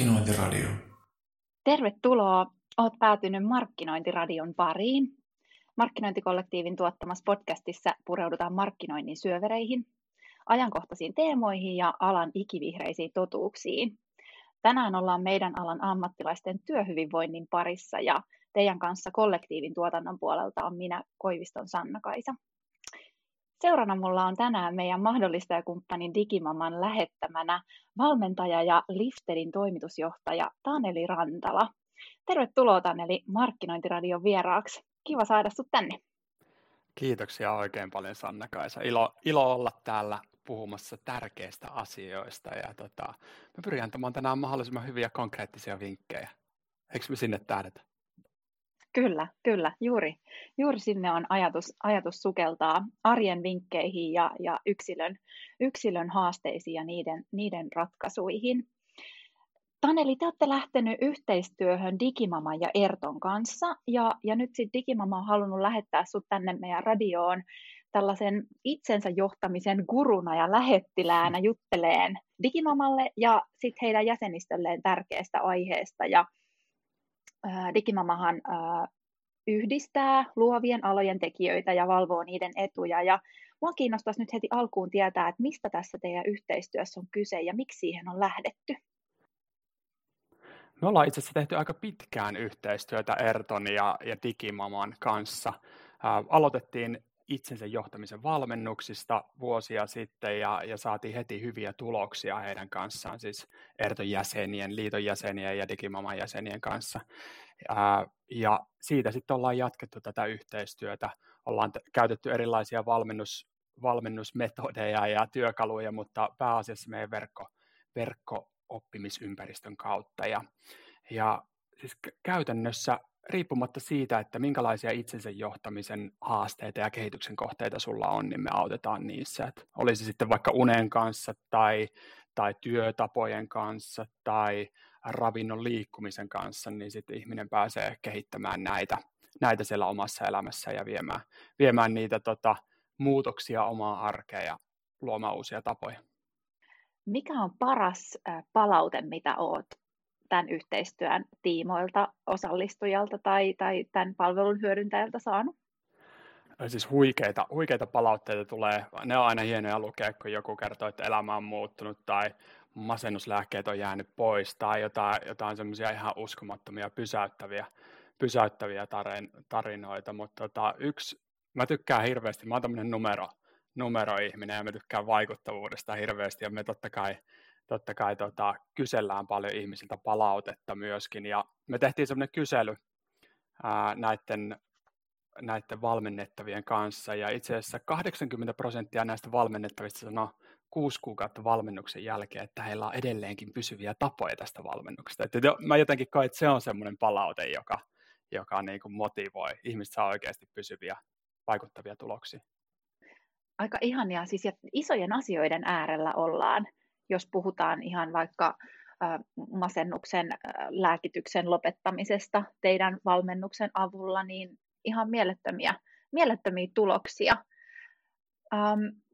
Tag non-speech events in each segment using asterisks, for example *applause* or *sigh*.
Markkinointiradio. Tervetuloa. Olet päätynyt Markkinointiradion pariin. Markkinointikollektiivin tuottamassa podcastissa pureudutaan markkinoinnin syövereihin, ajankohtaisiin teemoihin ja alan ikivihreisiin totuuksiin. Tänään ollaan meidän alan ammattilaisten työhyvinvoinnin parissa ja teidän kanssa kollektiivin tuotannon puolelta on minä Koiviston Sanna-Kaisa. Seurana mulla on tänään meidän mahdollistajakumppanin Digimaman lähettämänä valmentaja ja Lifterin toimitusjohtaja Taneli Rantala. Tervetuloa Taneli Markkinointiradion vieraaksi. Kiva saada sut tänne. Kiitoksia oikein paljon Sanna-Kaisa. Ilo, ilo olla täällä puhumassa tärkeistä asioista ja tota, me pyrin antamaan tänään mahdollisimman hyviä konkreettisia vinkkejä. Eikö me sinne tähdetä? Kyllä, kyllä, juuri, juuri sinne on ajatus, ajatus sukeltaa arjen vinkkeihin ja, ja yksilön, yksilön haasteisiin ja niiden, niiden ratkaisuihin. Taneli, te olette lähtenyt yhteistyöhön Digimama ja Erton kanssa, ja, ja nyt sitten Digimama on halunnut lähettää sinut tänne meidän radioon tällaisen itsensä johtamisen guruna ja lähettiläänä jutteleen Digimamalle ja sitten heidän jäsenistölleen tärkeästä aiheesta. Ja Digimamahan yhdistää luovien alojen tekijöitä ja valvoo niiden etuja. Ja minua kiinnostaisi nyt heti alkuun tietää, että mistä tässä teidän yhteistyössä on kyse ja miksi siihen on lähdetty. Me ollaan itse asiassa tehty aika pitkään yhteistyötä Erton ja, ja Digimaman kanssa. Ää, aloitettiin itsensä johtamisen valmennuksista vuosia sitten ja, ja saatiin heti hyviä tuloksia heidän kanssaan, siis Erton jäsenien, liiton jäsenien ja Digimaman jäsenien kanssa. Ää, ja siitä sitten ollaan jatkettu tätä yhteistyötä, ollaan t- käytetty erilaisia valmennus, valmennusmetodeja ja työkaluja, mutta pääasiassa meidän verkko, verkko-oppimisympäristön kautta. Ja, ja siis käytännössä riippumatta siitä, että minkälaisia itsensä johtamisen haasteita ja kehityksen kohteita sulla on, niin me autetaan niissä. Että olisi sitten vaikka unen kanssa tai, tai työtapojen kanssa tai ravinnon liikkumisen kanssa, niin sitten ihminen pääsee kehittämään näitä, näitä siellä omassa elämässä ja viemään, viemään niitä tota, muutoksia omaan arkeen ja luomaan uusia tapoja. Mikä on paras palaute, mitä olet tämän yhteistyön tiimoilta, osallistujalta tai, tai tämän palvelun hyödyntäjältä saanut? Siis huikeita, huikeita palautteita tulee. Ne on aina hienoja lukea, kun joku kertoo, että elämä on muuttunut tai masennuslääkkeet on jäänyt pois tai jotain, jotain semmoisia ihan uskomattomia pysäyttäviä, pysäyttäviä tarinoita. Mutta tota, yksi, mä tykkään hirveästi, mä oon tämmöinen numero, numeroihminen ja mä tykkään vaikuttavuudesta hirveästi ja me totta kai totta kai tota, kysellään paljon ihmisiltä palautetta myöskin. Ja me tehtiin semmoinen kysely ää, näiden, näiden valmennettavien kanssa, ja itse asiassa 80 prosenttia näistä valmennettavista sanoo kuusi kuukautta valmennuksen jälkeen, että heillä on edelleenkin pysyviä tapoja tästä valmennuksesta. Että mä jotenkin koen, että se on semmoinen palaute, joka, joka niin kuin motivoi. Ihmiset saa oikeasti pysyviä, vaikuttavia tuloksia. Aika ihania, siis isojen asioiden äärellä ollaan jos puhutaan ihan vaikka masennuksen lääkityksen lopettamisesta teidän valmennuksen avulla, niin ihan mielettömiä, mielettömiä tuloksia.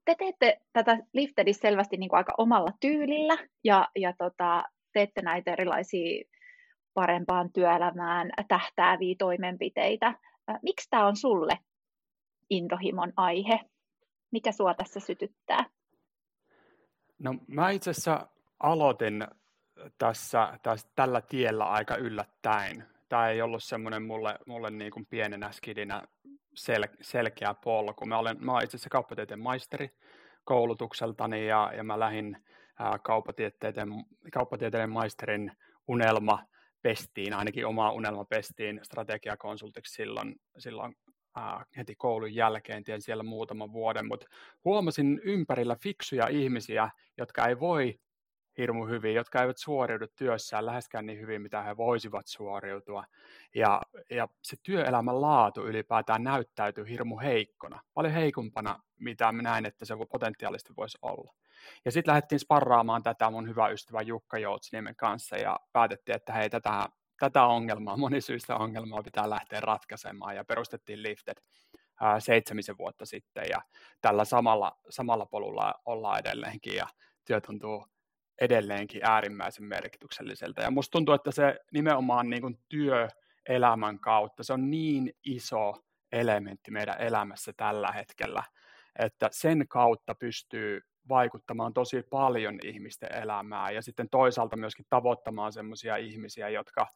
Te teette tätä Liftedissä selvästi niin kuin aika omalla tyylillä ja, ja tota, teette näitä erilaisia parempaan työelämään tähtääviä toimenpiteitä. Miksi tämä on sulle intohimon aihe? Mikä sua tässä sytyttää? No mä itse asiassa aloitin tässä, tässä, tällä tiellä aika yllättäen. Tämä ei ollut semmoinen mulle, mulle niin kuin pienenä skidinä sel, selkeä polku. Mä olen, mä olen itse asiassa kauppatieteen maisteri koulutukseltani ja, ja mä lähdin ää, kauppatieteiden, kauppatieteiden maisterin unelma pestiin, ainakin oma unelma pestiin strategiakonsultiksi silloin, silloin heti koulun jälkeen, tien siellä muutaman vuoden, mutta huomasin ympärillä fiksuja ihmisiä, jotka ei voi hirmu hyvin, jotka eivät suoriudu työssään läheskään niin hyvin, mitä he voisivat suoriutua. Ja, ja se työelämän laatu ylipäätään näyttäytyy hirmu heikkona, paljon heikompana, mitä mä näin, että se potentiaalisesti voisi olla. Ja sitten lähdettiin sparraamaan tätä mun hyvä ystävä Jukka Joutsniemen kanssa ja päätettiin, että hei, tätä tätä ongelmaa, monisyistä ongelmaa pitää lähteä ratkaisemaan ja perustettiin Lifted ää, seitsemisen vuotta sitten ja tällä samalla, samalla polulla ollaan edelleenkin ja työ tuntuu edelleenkin äärimmäisen merkitykselliseltä. Ja musta tuntuu, että se nimenomaan niin kuin työelämän kautta, se on niin iso elementti meidän elämässä tällä hetkellä, että sen kautta pystyy vaikuttamaan tosi paljon ihmisten elämää ja sitten toisaalta myöskin tavoittamaan sellaisia ihmisiä, jotka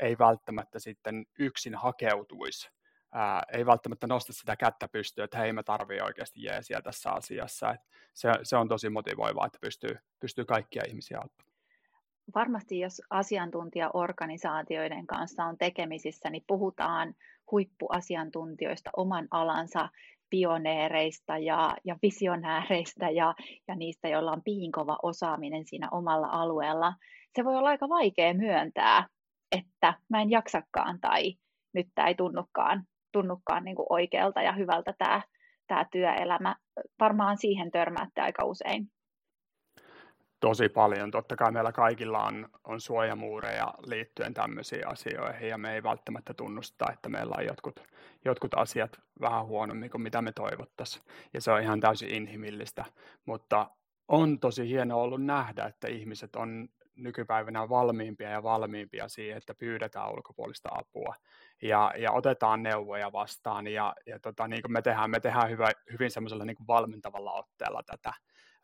ei välttämättä sitten yksin hakeutuisi ää, ei välttämättä nosta sitä kättä pystyyn, että hei, mä tarvii oikeasti jeesiä tässä asiassa. Et se, se on tosi motivoivaa, että pystyy, pystyy kaikkia ihmisiä auttamaan. Varmasti jos asiantuntijaorganisaatioiden kanssa on tekemisissä, niin puhutaan huippuasiantuntijoista oman alansa pioneereista ja, ja visionääreistä ja, ja niistä, joilla on piinkova osaaminen siinä omalla alueella. Se voi olla aika vaikea myöntää, että mä en jaksakaan tai nyt tämä ei tunnukaan tunnukaan niin kuin oikealta ja hyvältä tämä, tämä työelämä. Varmaan siihen törmäätte aika usein. Tosi paljon. Totta kai meillä kaikilla on, on suojamuureja liittyen tämmöisiin asioihin ja me ei välttämättä tunnusta, että meillä on jotkut, jotkut asiat vähän huonommin kuin mitä me toivottaisiin. Ja se on ihan täysin inhimillistä, mutta on tosi hieno ollut nähdä, että ihmiset on nykypäivänä valmiimpia ja valmiimpia siihen, että pyydetään ulkopuolista apua ja, ja otetaan neuvoja vastaan ja, ja tota, niin kuin me tehdään, me tehdään hyvä, hyvin semmoisella niin valmentavalla otteella tätä.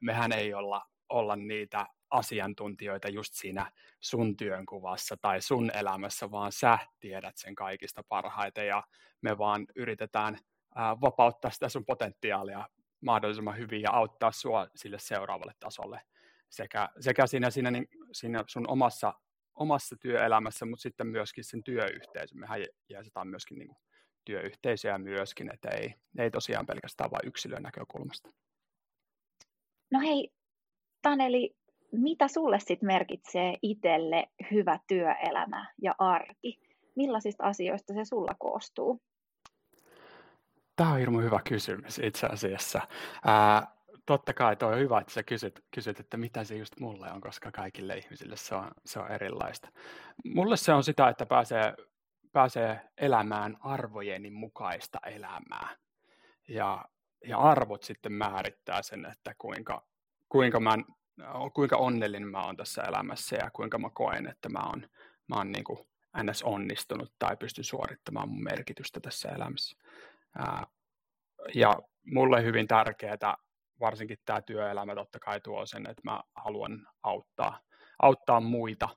Mehän ei olla, olla niitä asiantuntijoita just siinä sun työnkuvassa tai sun elämässä, vaan sä tiedät sen kaikista parhaiten ja me vaan yritetään ää, vapauttaa sitä sun potentiaalia mahdollisimman hyvin ja auttaa sua sille seuraavalle tasolle sekä, sekä siinä, siinä, niin, siinä sun omassa, omassa työelämässä, mutta sitten myöskin sen työyhteisön. Mehän jäsetään myöskin niin kuin, työyhteisöjä myöskin, että ei, ei tosiaan pelkästään vain yksilön näkökulmasta. No hei, Taneli, mitä sulle sitten merkitsee itselle hyvä työelämä ja arki? Millaisista asioista se sulla koostuu? Tämä on hirmu hyvä kysymys itse asiassa. Ää, totta kai toi on hyvä, että sä kysyt, kysyt, että mitä se just mulle on, koska kaikille ihmisille se on, se on erilaista. Mulle se on sitä, että pääsee, pääsee elämään arvojeni mukaista elämää. Ja, ja arvot sitten määrittää sen, että kuinka, kuinka, mä, kuinka onnellinen mä oon tässä elämässä ja kuinka mä koen, että mä oon, mä oon niin kuin ns. onnistunut tai pystyn suorittamaan mun merkitystä tässä elämässä. ja mulle hyvin tärkeää varsinkin tämä työelämä totta kai tuo sen, että mä haluan auttaa, auttaa muita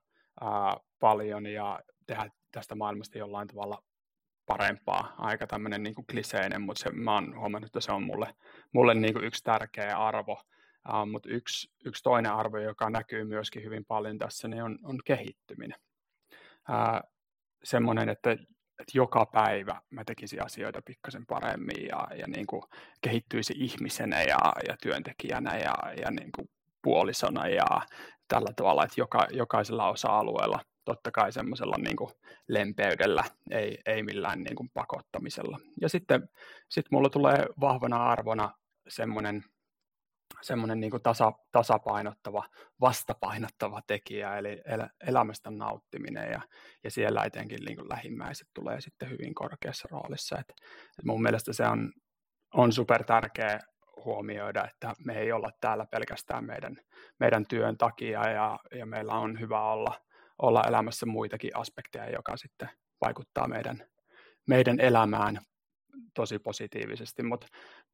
paljon ja tehdä tästä maailmasta jollain tavalla parempaa. Aika tämmöinen niin kliseinen, mutta se, mä oon huomannut, että se on mulle, mulle niin kuin yksi tärkeä arvo. Uh, mutta yksi, yksi toinen arvo, joka näkyy myöskin hyvin paljon tässä, niin on, on kehittyminen. Uh, semmoinen, että että joka päivä mä tekisin asioita pikkasen paremmin ja, ja niin kuin kehittyisi ihmisenä ja, ja työntekijänä ja, ja niin kuin puolisona ja tällä tavalla, että joka, jokaisella osa-alueella totta kai semmoisella niin kuin lempeydellä, ei, ei millään niin kuin pakottamisella. Ja sitten sit mulla tulee vahvana arvona semmoinen semmoinen niin tasa, tasapainottava, vastapainottava tekijä, eli el, elämästä nauttiminen, ja, ja siellä etenkin niin lähimmäiset tulee sitten hyvin korkeassa roolissa. Et, et mun mielestä se on, on super tärkeä huomioida, että me ei olla täällä pelkästään meidän, meidän työn takia, ja, ja meillä on hyvä olla, olla elämässä muitakin aspekteja, joka sitten vaikuttaa meidän, meidän elämään tosi positiivisesti, mutta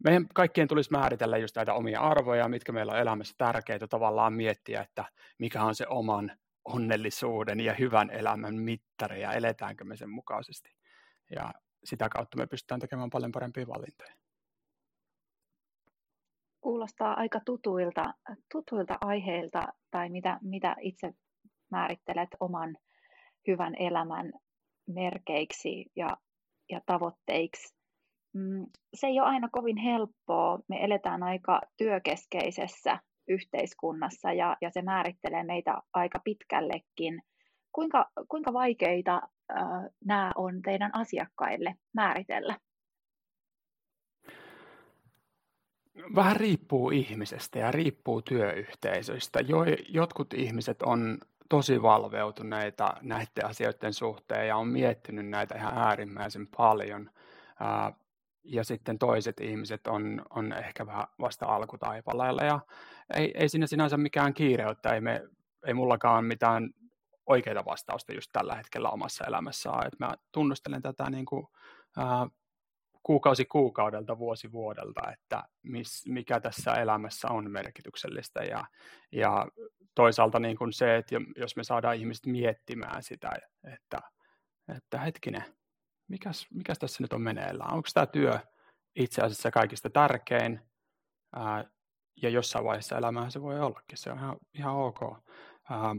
meidän kaikkien tulisi määritellä just näitä omia arvoja, mitkä meillä on elämässä tärkeitä, tavallaan miettiä, että mikä on se oman onnellisuuden ja hyvän elämän mittari ja eletäänkö me sen mukaisesti. Ja sitä kautta me pystytään tekemään paljon parempia valintoja. Kuulostaa aika tutuilta, tutuilta aiheilta, tai mitä, mitä itse määrittelet oman hyvän elämän merkeiksi ja, ja tavoitteiksi. Mm, se ei ole aina kovin helppoa. Me eletään aika työkeskeisessä yhteiskunnassa ja, ja se määrittelee meitä aika pitkällekin. Kuinka, kuinka vaikeita äh, nämä on teidän asiakkaille määritellä? Vähän riippuu ihmisestä ja riippuu työyhteisöistä. Jo, jotkut ihmiset on tosi valveutuneita näiden asioiden suhteen ja on miettinyt näitä ihan äärimmäisen paljon ja sitten toiset ihmiset on, on ehkä vähän vasta alkutaipaleella ja ei, ei siinä sinänsä mikään kiire, että ei, me, ei mullakaan mitään oikeita vastausta just tällä hetkellä omassa elämässä ole. että mä tunnustelen tätä niin kuin, ää, kuukausi kuukaudelta, vuosi vuodelta, että mis, mikä tässä elämässä on merkityksellistä ja, ja toisaalta niin kuin se, että jos me saadaan ihmiset miettimään sitä, että, että hetkinen, mikäs, mikäs tässä nyt on meneillään, onko tämä työ itse asiassa kaikista tärkein? Ää, ja jossain vaiheessa elämää se voi ollakin, se on ihan, ihan ok, ää,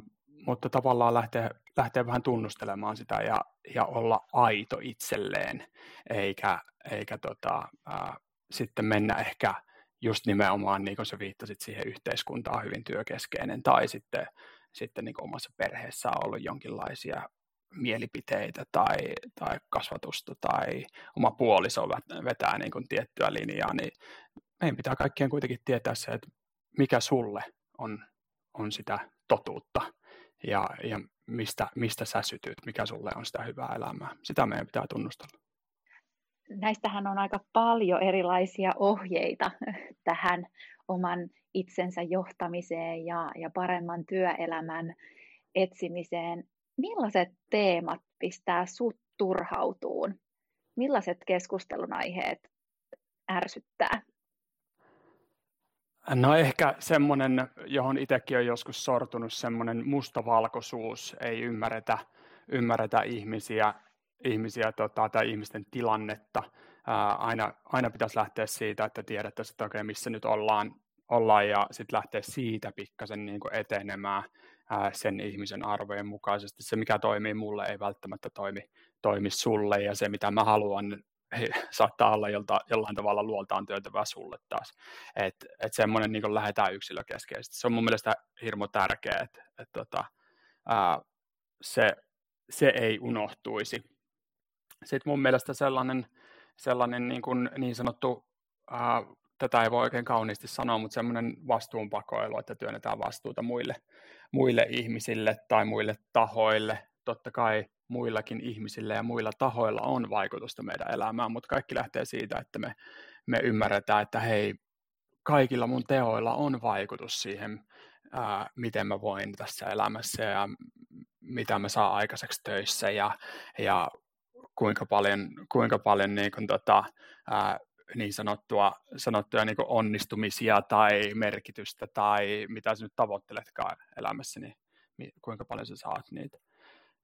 mutta tavallaan lähteä, lähteä vähän tunnustelemaan sitä ja, ja olla aito itselleen, eikä, eikä tota, ää, sitten mennä ehkä just nimenomaan, niin kuin sä viittasit siihen yhteiskuntaan hyvin työkeskeinen, tai sitten, sitten niin omassa perheessä on ollut jonkinlaisia mielipiteitä tai, tai kasvatusta tai oma puoliso vetää niin kuin tiettyä linjaa, niin meidän pitää kaikkien kuitenkin tietää se, että mikä sulle on, on sitä totuutta ja, ja mistä, mistä sä sytyt, mikä sulle on sitä hyvää elämää. Sitä meidän pitää tunnustella. Näistähän on aika paljon erilaisia ohjeita tähän oman itsensä johtamiseen ja, ja paremman työelämän etsimiseen. Millaiset teemat pistää sut turhautuun? Millaiset keskustelun aiheet ärsyttää? No ehkä semmoinen, johon itsekin on joskus sortunut, semmoinen mustavalkoisuus, ei ymmärretä, ymmärretä ihmisiä, ihmisiä tota, tai ihmisten tilannetta. Ää, aina, aina pitäisi lähteä siitä, että tiedettäisiin, että okay, missä nyt ollaan, ollaan ja sitten lähteä siitä pikkasen niin etenemään sen ihmisen arvojen mukaisesti. Se, mikä toimii mulle, ei välttämättä toimi, toimi sulle ja se, mitä mä haluan saattaa olla jolta, jollain tavalla luoltaan työntävää sulle taas. Että et semmoinen niin lähdetään yksilökeskeisesti. Se on mun mielestä hirmo tärkeää, että et, tota, se, se ei unohtuisi. Sitten mun mielestä sellainen, sellainen niin, kuin niin sanottu, ää, tätä ei voi oikein kauniisti sanoa, mutta semmoinen vastuunpakoilu, että työnnetään vastuuta muille, muille ihmisille tai muille tahoille. Totta kai muillakin ihmisillä ja muilla tahoilla on vaikutusta meidän elämään, mutta kaikki lähtee siitä, että me, me ymmärretään, että hei, kaikilla mun teoilla on vaikutus siihen, ää, miten mä voin tässä elämässä ja mitä mä saan aikaiseksi töissä ja, ja kuinka paljon, kuinka paljon niin, kuin, tota, ää, niin sanottua, sanottuja niin onnistumisia tai merkitystä tai mitä sä nyt tavoitteletkaan elämässä, niin kuinka paljon sä saat niitä.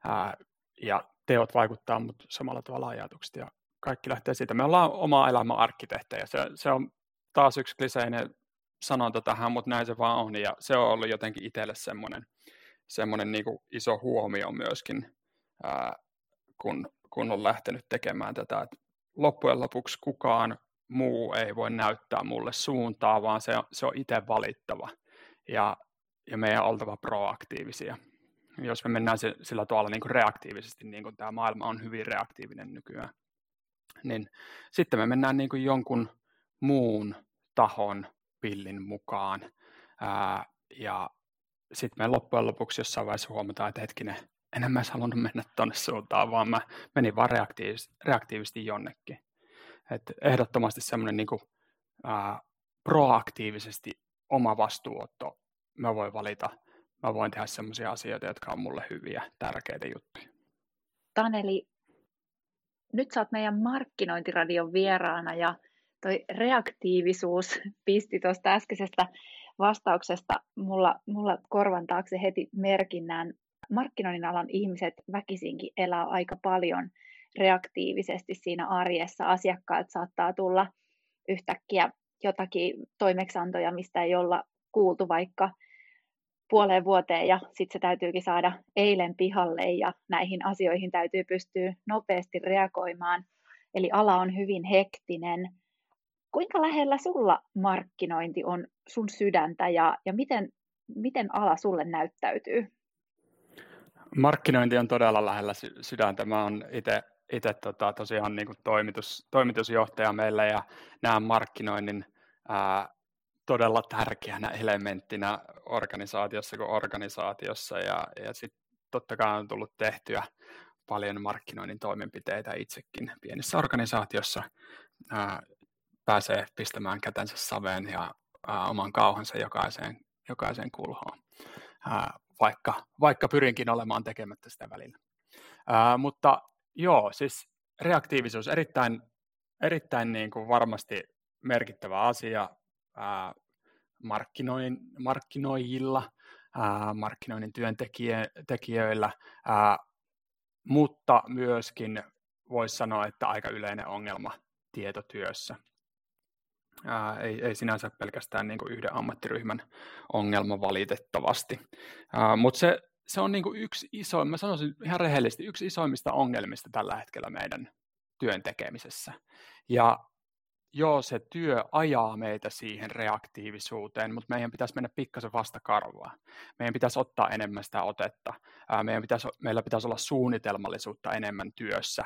Ää, ja teot vaikuttaa, mutta samalla tavalla ajatukset ja kaikki lähtee siitä. Me ollaan oma elämän arkkitehtejä. Se, se on taas yksi kliseinen sanonta tähän, mutta näin se vaan on. Ja se on ollut jotenkin itselle semmoinen, semmoinen niin iso huomio myöskin, ää, kun, kun on lähtenyt tekemään tätä. Loppujen lopuksi kukaan muu ei voi näyttää mulle suuntaa, vaan se on, se on itse valittava. Ja, ja meidän on oltava proaktiivisia jos me mennään sillä tavalla niin kuin reaktiivisesti, niin kuin tämä maailma on hyvin reaktiivinen nykyään, niin sitten me mennään niin kuin jonkun muun tahon pillin mukaan. Ää, ja sitten me loppujen lopuksi jossain vaiheessa huomataan, että hetkinen, en mä halunnut mennä tuonne suuntaan, vaan mä menin vaan reaktiivisesti, reaktiivisesti jonnekin. Et ehdottomasti semmoinen niin kuin, proaktiivisesti oma vastuuotto, mä voin valita mä voin tehdä sellaisia asioita, jotka on mulle hyviä, tärkeitä juttuja. Taneli, nyt sä oot meidän markkinointiradion vieraana ja toi reaktiivisuus *laughs* pisti tuosta äskeisestä vastauksesta mulla, mulla korvan taakse heti merkinnän. Markkinoinnin alan ihmiset väkisinkin elää aika paljon reaktiivisesti siinä arjessa. Asiakkaat saattaa tulla yhtäkkiä jotakin toimeksiantoja, mistä ei olla kuultu vaikka puoleen vuoteen ja sitten se täytyykin saada eilen pihalle ja näihin asioihin täytyy pystyä nopeasti reagoimaan. Eli ala on hyvin hektinen. Kuinka lähellä sulla markkinointi on sun sydäntä ja, ja miten, miten ala sulle näyttäytyy? Markkinointi on todella lähellä sydäntä. Mä oon itse tota, tosiaan niin toimitus, toimitusjohtaja meillä ja näen markkinoinnin ää, todella tärkeänä elementtinä organisaatiossa kuin organisaatiossa. Ja, ja sitten totta kai on tullut tehtyä paljon markkinoinnin toimenpiteitä itsekin pienissä organisaatiossa. Ää, pääsee pistämään kätensä saveen ja ää, oman kauhansa jokaiseen, jokaiseen kulhoon, ää, vaikka, vaikka pyrinkin olemaan tekemättä sitä välillä. Ää, mutta joo, siis reaktiivisuus erittäin, erittäin niin kuin varmasti merkittävä asia ää, markkinoin, markkinoijilla, ää, markkinoinnin työntekijöillä, ää, mutta myöskin voisi sanoa, että aika yleinen ongelma tietotyössä. Ää, ei, ei sinänsä pelkästään niin kuin yhden ammattiryhmän ongelma valitettavasti, mutta se, se on niin kuin yksi iso, mä sanoisin ihan rehellisesti, yksi isoimmista ongelmista tällä hetkellä meidän työn tekemisessä. Ja joo, se työ ajaa meitä siihen reaktiivisuuteen, mutta meidän pitäisi mennä pikkasen vasta karvaa. Meidän pitäisi ottaa enemmän sitä otetta. Meidän pitäisi, meillä pitäisi olla suunnitelmallisuutta enemmän työssä.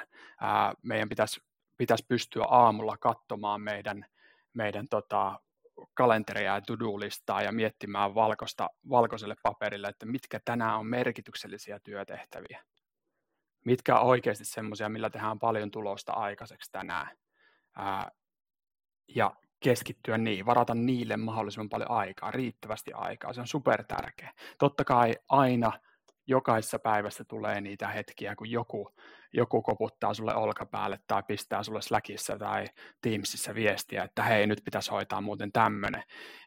Meidän pitäisi, pitäisi pystyä aamulla katsomaan meidän, meidän tota, kalenteria ja to-do-listaa ja miettimään valkoista, valkoiselle paperille, että mitkä tänään on merkityksellisiä työtehtäviä. Mitkä on oikeasti semmoisia, millä tehdään paljon tulosta aikaiseksi tänään ja keskittyä niihin, varata niille mahdollisimman paljon aikaa, riittävästi aikaa. Se on super tärkeä. Totta kai aina jokaisessa päivässä tulee niitä hetkiä, kun joku, joku koputtaa sulle olkapäälle tai pistää sulle Slackissa tai Teamsissa viestiä, että hei, nyt pitäisi hoitaa muuten tämmöinen.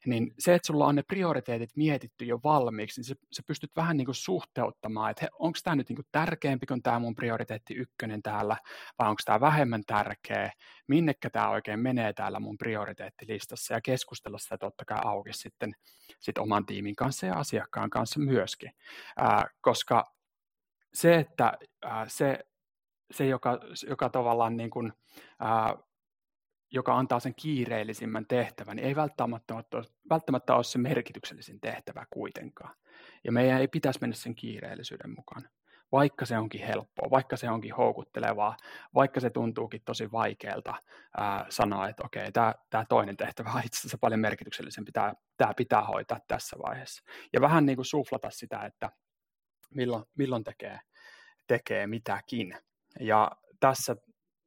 Niin se, että sulla on ne prioriteetit mietitty jo valmiiksi, niin se, se pystyt vähän niin kuin suhteuttamaan, että onko tämä nyt niin kuin tärkeämpi kuin tämä mun prioriteetti ykkönen täällä, vai onko tämä vähemmän tärkeä, minnekä tämä oikein menee täällä mun prioriteettilistassa, ja keskustella sitä totta kai auki sitten sit oman tiimin kanssa ja asiakkaan kanssa myöskin, ää, koska se, että ää, se, se joka, joka tavallaan niin kuin, ää, joka antaa sen kiireellisimmän tehtävän, niin ei välttämättä ole, välttämättä ole se merkityksellisin tehtävä kuitenkaan. Ja meidän ei pitäisi mennä sen kiireellisyyden mukaan, vaikka se onkin helppoa, vaikka se onkin houkuttelevaa, vaikka se tuntuukin tosi vaikealta ää, sanoa, että okei, tämä, toinen tehtävä on itse asiassa paljon merkityksellisempi, tämä pitää hoitaa tässä vaiheessa. Ja vähän niin kuin suflata sitä, että milloin, milloin tekee, tekee mitäkin. Ja tässä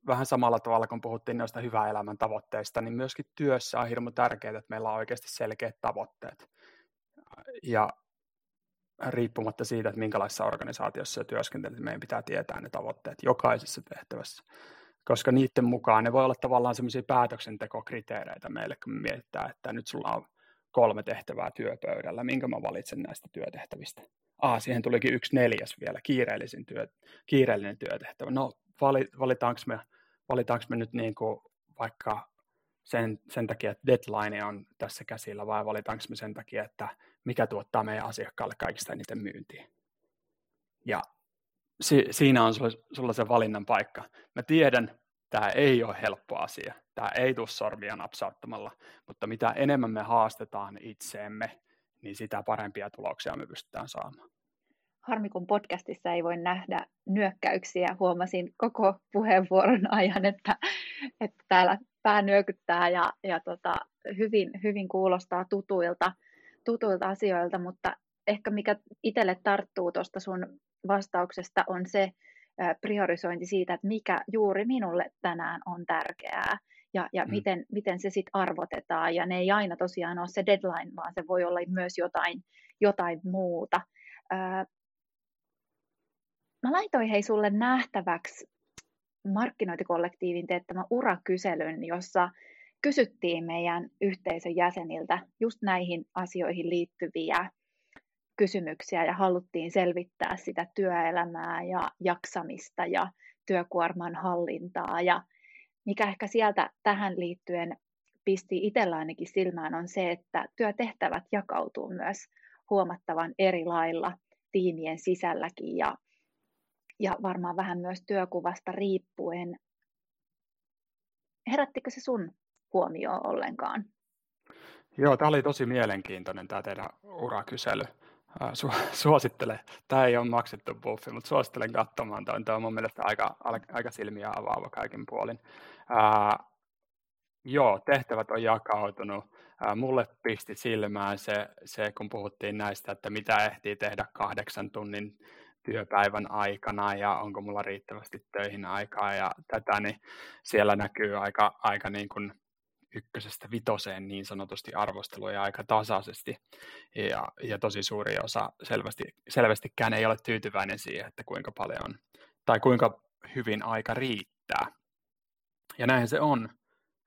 vähän samalla tavalla, kun puhuttiin noista hyvää elämän tavoitteista, niin myöskin työssä on hirmu tärkeää, että meillä on oikeasti selkeät tavoitteet. Ja riippumatta siitä, että minkälaisessa organisaatiossa työskentelet, niin meidän pitää tietää ne tavoitteet jokaisessa tehtävässä. Koska niiden mukaan ne voi olla tavallaan semmoisia päätöksentekokriteereitä meille, kun me mietitään, että nyt sulla on kolme tehtävää työpöydällä, minkä mä valitsen näistä työtehtävistä. Ah, siihen tulikin yksi neljäs vielä, kiireellisin työ, kiireellinen työtehtävä. No, valitaanko me, valitaanko me nyt niin kuin vaikka sen, sen takia, että deadline on tässä käsillä, vai valitaanko me sen takia, että mikä tuottaa meidän asiakkaalle kaikista eniten myyntiä. Ja si, siinä on sulla, sulla se valinnan paikka. Mä tiedän, tämä ei ole helppo asia. Tämä ei tule sormia napsauttamalla, mutta mitä enemmän me haastetaan itseemme, niin sitä parempia tuloksia me pystytään saamaan. Harmi, kun podcastissa ei voi nähdä nyökkäyksiä. Huomasin koko puheenvuoron ajan, että, että täällä pää nyökyttää ja, ja tota, hyvin, hyvin kuulostaa tutuilta, tutuilta asioilta, mutta ehkä mikä itselle tarttuu tuosta sun vastauksesta on se priorisointi siitä, että mikä juuri minulle tänään on tärkeää ja, ja mm. miten, miten se sitten arvotetaan. Ja ne ei aina tosiaan ole se deadline, vaan se voi olla myös jotain, jotain muuta. Mä laitoin hei sulle nähtäväksi markkinointikollektiivin teettämä urakyselyn, jossa kysyttiin meidän yhteisön jäseniltä just näihin asioihin liittyviä kysymyksiä ja haluttiin selvittää sitä työelämää ja jaksamista ja työkuorman hallintaa. Ja mikä ehkä sieltä tähän liittyen pisti itsellä ainakin silmään on se, että työtehtävät jakautuu myös huomattavan eri lailla tiimien sisälläkin ja ja varmaan vähän myös työkuvasta riippuen. Herättikö se sun huomioon ollenkaan? Joo, tämä oli tosi mielenkiintoinen tämä teidän urakysely. Su- *laughs* suosittelen, tämä ei ole maksettu buffi, mutta suosittelen katsomaan. Tämä on, tämä on mun mielestä aika, aika silmiä avaava kaikin puolin. Ää, joo, tehtävät on jakautunut. Ää, mulle pisti silmään se, se, kun puhuttiin näistä, että mitä ehtii tehdä kahdeksan tunnin työpäivän aikana ja onko mulla riittävästi töihin aikaa ja tätä, niin siellä näkyy aika, aika niin kuin ykkösestä vitoseen niin sanotusti arvosteluja aika tasaisesti. Ja, ja tosi suuri osa selvästi, selvästikään ei ole tyytyväinen siihen, että kuinka paljon tai kuinka hyvin aika riittää. Ja näin se on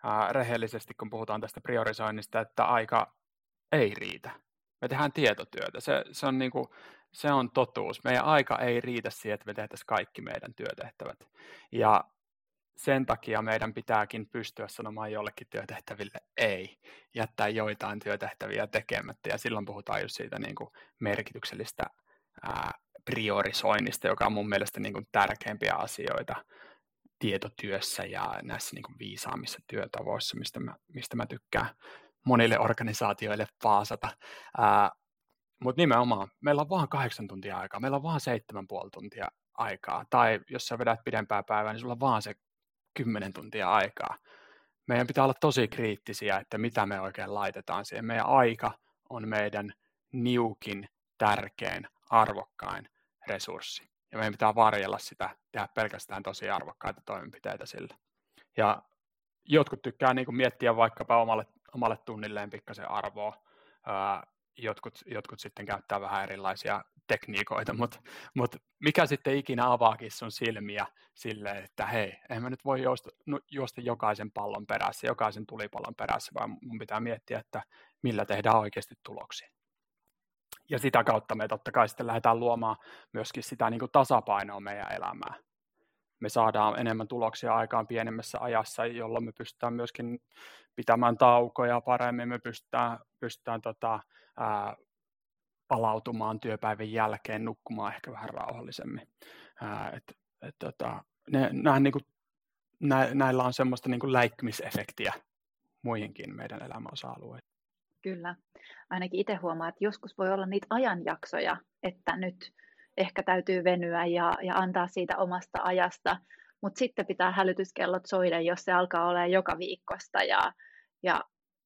ää, rehellisesti, kun puhutaan tästä priorisoinnista, että aika ei riitä. Me tehdään tietotyötä. Se, se, on, niin kuin, se on totuus. Meidän aika ei riitä siihen, että me tehtäisiin kaikki meidän työtehtävät. Ja sen takia meidän pitääkin pystyä sanomaan jollekin työtehtäville ei, jättää joitain työtehtäviä tekemättä, ja silloin puhutaan just siitä niin kuin merkityksellistä ää, priorisoinnista, joka on mun mielestä niin kuin tärkeimpiä asioita tietotyössä ja näissä niin kuin viisaamissa työtavoissa, mistä mä, mistä mä tykkään monille organisaatioille paasata. Mutta nimenomaan, meillä on vain kahdeksan tuntia aikaa, meillä on vain seitsemän puoli tuntia aikaa, tai jos sä vedät pidempää päivää, niin sulla on vaan se kymmenen tuntia aikaa. Meidän pitää olla tosi kriittisiä, että mitä me oikein laitetaan siihen. Meidän aika on meidän niukin, tärkein, arvokkain resurssi. Ja meidän pitää varjella sitä, tehdä pelkästään tosi arvokkaita toimenpiteitä sillä. Ja jotkut tykkää niin kuin miettiä vaikkapa omalle, omalle tunnilleen pikkasen arvoa. Jotkut, jotkut sitten käyttää vähän erilaisia tekniikoita, mutta mut mikä sitten ikinä avaakin sun silmiä sille, että hei, en mä nyt voi juosta, juosta jokaisen pallon perässä, jokaisen tulipallon perässä, vaan mun pitää miettiä, että millä tehdään oikeasti tuloksia. Ja sitä kautta me totta kai sitten lähdetään luomaan myöskin sitä niin kuin tasapainoa meidän elämään. Me saadaan enemmän tuloksia aikaan pienemmässä ajassa, jolloin me pystytään myöskin pitämään taukoja paremmin, me pystytään, pystytään tota, ää, palautumaan työpäivän jälkeen, nukkumaan ehkä vähän rauhallisemmin. Ää, et, et, tota, ne, nää, niin kuin, nä, näillä on semmoista niin kuin läikkymisefektiä muihinkin meidän elämäosa-alueisiin. Kyllä. Ainakin itse huomaa, että joskus voi olla niitä ajanjaksoja, että nyt ehkä täytyy venyä ja, ja antaa siitä omasta ajasta, mutta sitten pitää hälytyskellot soida, jos se alkaa olla joka viikosta ja, ja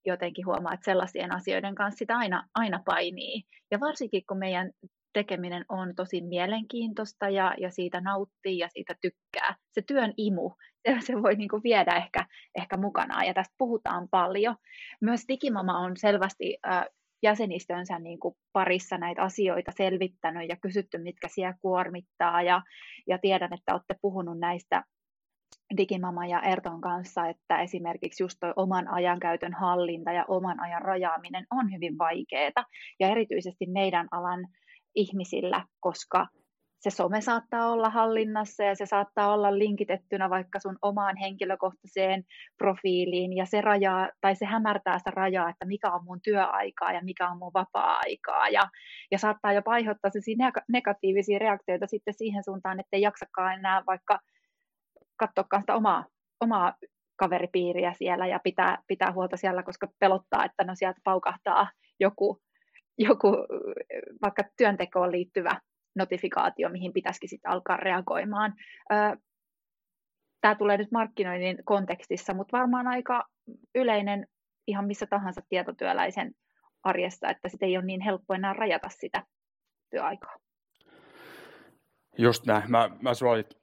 jotenkin huomaa, että sellaisien asioiden kanssa sitä aina, aina painii. Ja varsinkin kun meidän tekeminen on tosi mielenkiintoista ja, ja siitä nauttii ja siitä tykkää. Se työn imu, se, se voi niin kuin viedä ehkä, ehkä mukanaan ja tästä puhutaan paljon. Myös Digimama on selvästi äh, jäsenistönsä niin kuin parissa näitä asioita selvittänyt ja kysytty, mitkä siellä kuormittaa. Ja, ja tiedän, että olette puhunut näistä Digimama ja Erton kanssa, että esimerkiksi just toi oman ajankäytön hallinta ja oman ajan rajaaminen on hyvin vaikeaa ja erityisesti meidän alan ihmisillä, koska se some saattaa olla hallinnassa ja se saattaa olla linkitettynä vaikka sun omaan henkilökohtaiseen profiiliin ja se rajaa tai se hämärtää sitä rajaa, että mikä on mun työaikaa ja mikä on mun vapaa-aikaa. Ja, ja saattaa jopa aiheuttaa negatiivisia reaktioita sitten siihen suuntaan, että ei jaksakaan enää vaikka katsoa sitä omaa, omaa kaveripiiriä siellä ja pitää, pitää huolta siellä, koska pelottaa, että no sieltä paukahtaa joku joku vaikka työntekoon liittyvä notifikaatio, mihin pitäisikin sitten alkaa reagoimaan. Tämä tulee nyt markkinoinnin kontekstissa, mutta varmaan aika yleinen ihan missä tahansa tietotyöläisen arjessa, että sitten ei ole niin helppo enää rajata sitä työaikaa. Just näin. Mä, mä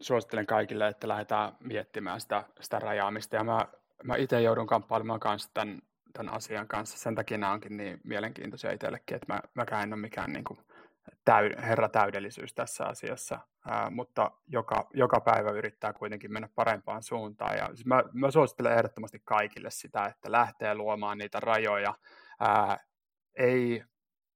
suosittelen kaikille, että lähdetään miettimään sitä, sitä rajaamista. Ja mä, mä itse joudun kamppailemaan kanssa tämän tämän asian kanssa. Sen takia nämä onkin niin mielenkiintoisia itsellekin, että mä, mäkään en ole mikään niin kuin täy, herra täydellisyys tässä asiassa, ää, mutta joka, joka päivä yrittää kuitenkin mennä parempaan suuntaan. Ja siis mä, mä suosittelen ehdottomasti kaikille sitä, että lähtee luomaan niitä rajoja. Ää, ei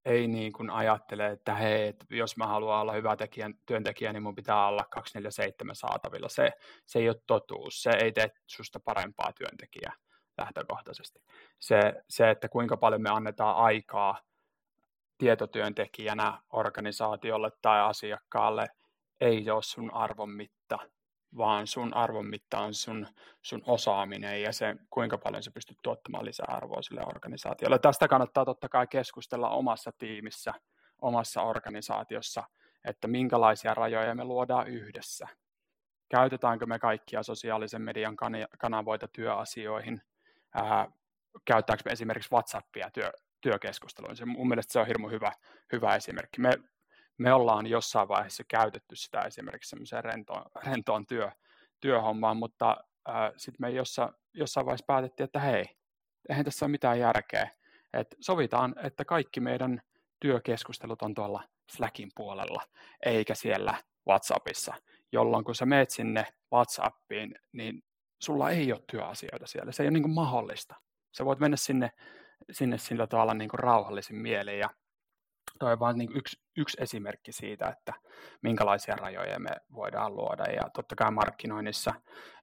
ei niin kuin ajattele, että hei, että jos mä haluan olla hyvä tekijän, työntekijä, niin mun pitää olla 247 saatavilla. Se, se ei ole totuus. Se ei tee susta parempaa työntekijää lähtökohtaisesti. Se, se, että kuinka paljon me annetaan aikaa tietotyöntekijänä organisaatiolle tai asiakkaalle, ei ole sun arvon mitta, vaan sun arvon mitta on sun, sun osaaminen ja se, kuinka paljon sä pystyt tuottamaan lisäarvoa sille organisaatiolle. Tästä kannattaa totta kai keskustella omassa tiimissä, omassa organisaatiossa, että minkälaisia rajoja me luodaan yhdessä. Käytetäänkö me kaikkia sosiaalisen median kanavoita työasioihin ää, käyttääkö me esimerkiksi WhatsAppia työ, työkeskusteluun. Se, mun mielestä se on hirmu hyvä, hyvä esimerkki. Me, me ollaan jossain vaiheessa käytetty sitä esimerkiksi semmoiseen rentoon, rentoon työ, työhommaan, mutta äh, sitten me jossa, jossain vaiheessa päätettiin, että hei, eihän tässä ole mitään järkeä. Et sovitaan, että kaikki meidän työkeskustelut on tuolla Slackin puolella, eikä siellä WhatsAppissa, jolloin kun sä meet sinne WhatsAppiin, niin sulla ei ole työasioita siellä. Se ei ole niin mahdollista. Sä voit mennä sinne, sinne sillä tavalla niin kuin rauhallisin mielin ja toi on vain niin yksi, yksi esimerkki siitä, että minkälaisia rajoja me voidaan luoda. Ja totta kai markkinoinnissa,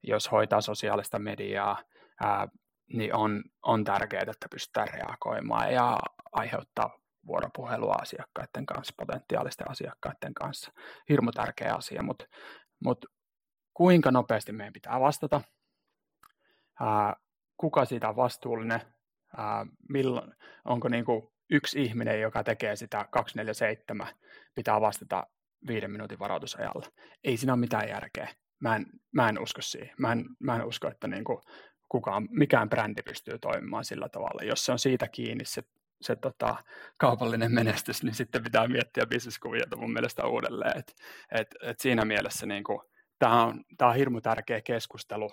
jos hoitaa sosiaalista mediaa, ää, niin on, on tärkeää, että pystytään reagoimaan ja aiheuttaa vuoropuhelua asiakkaiden kanssa, potentiaalisten asiakkaiden kanssa. Hirmu tärkeä asia, mutta mut kuinka nopeasti meidän pitää vastata, ää, kuka siitä on vastuullinen, ää, milloin, onko niin kuin yksi ihminen, joka tekee sitä 247, pitää vastata viiden minuutin varoitusajalla. Ei siinä ole mitään järkeä. Mä en, mä en usko siihen. Mä en, mä en usko, että niin kuin kukaan, mikään brändi pystyy toimimaan sillä tavalla. Jos se on siitä kiinni se, se tota, kaupallinen menestys, niin sitten pitää miettiä bisneskuviota mun mielestä uudelleen. Et, et, et siinä mielessä niin kuin, tämä on, tää on hirmu tärkeä keskustelu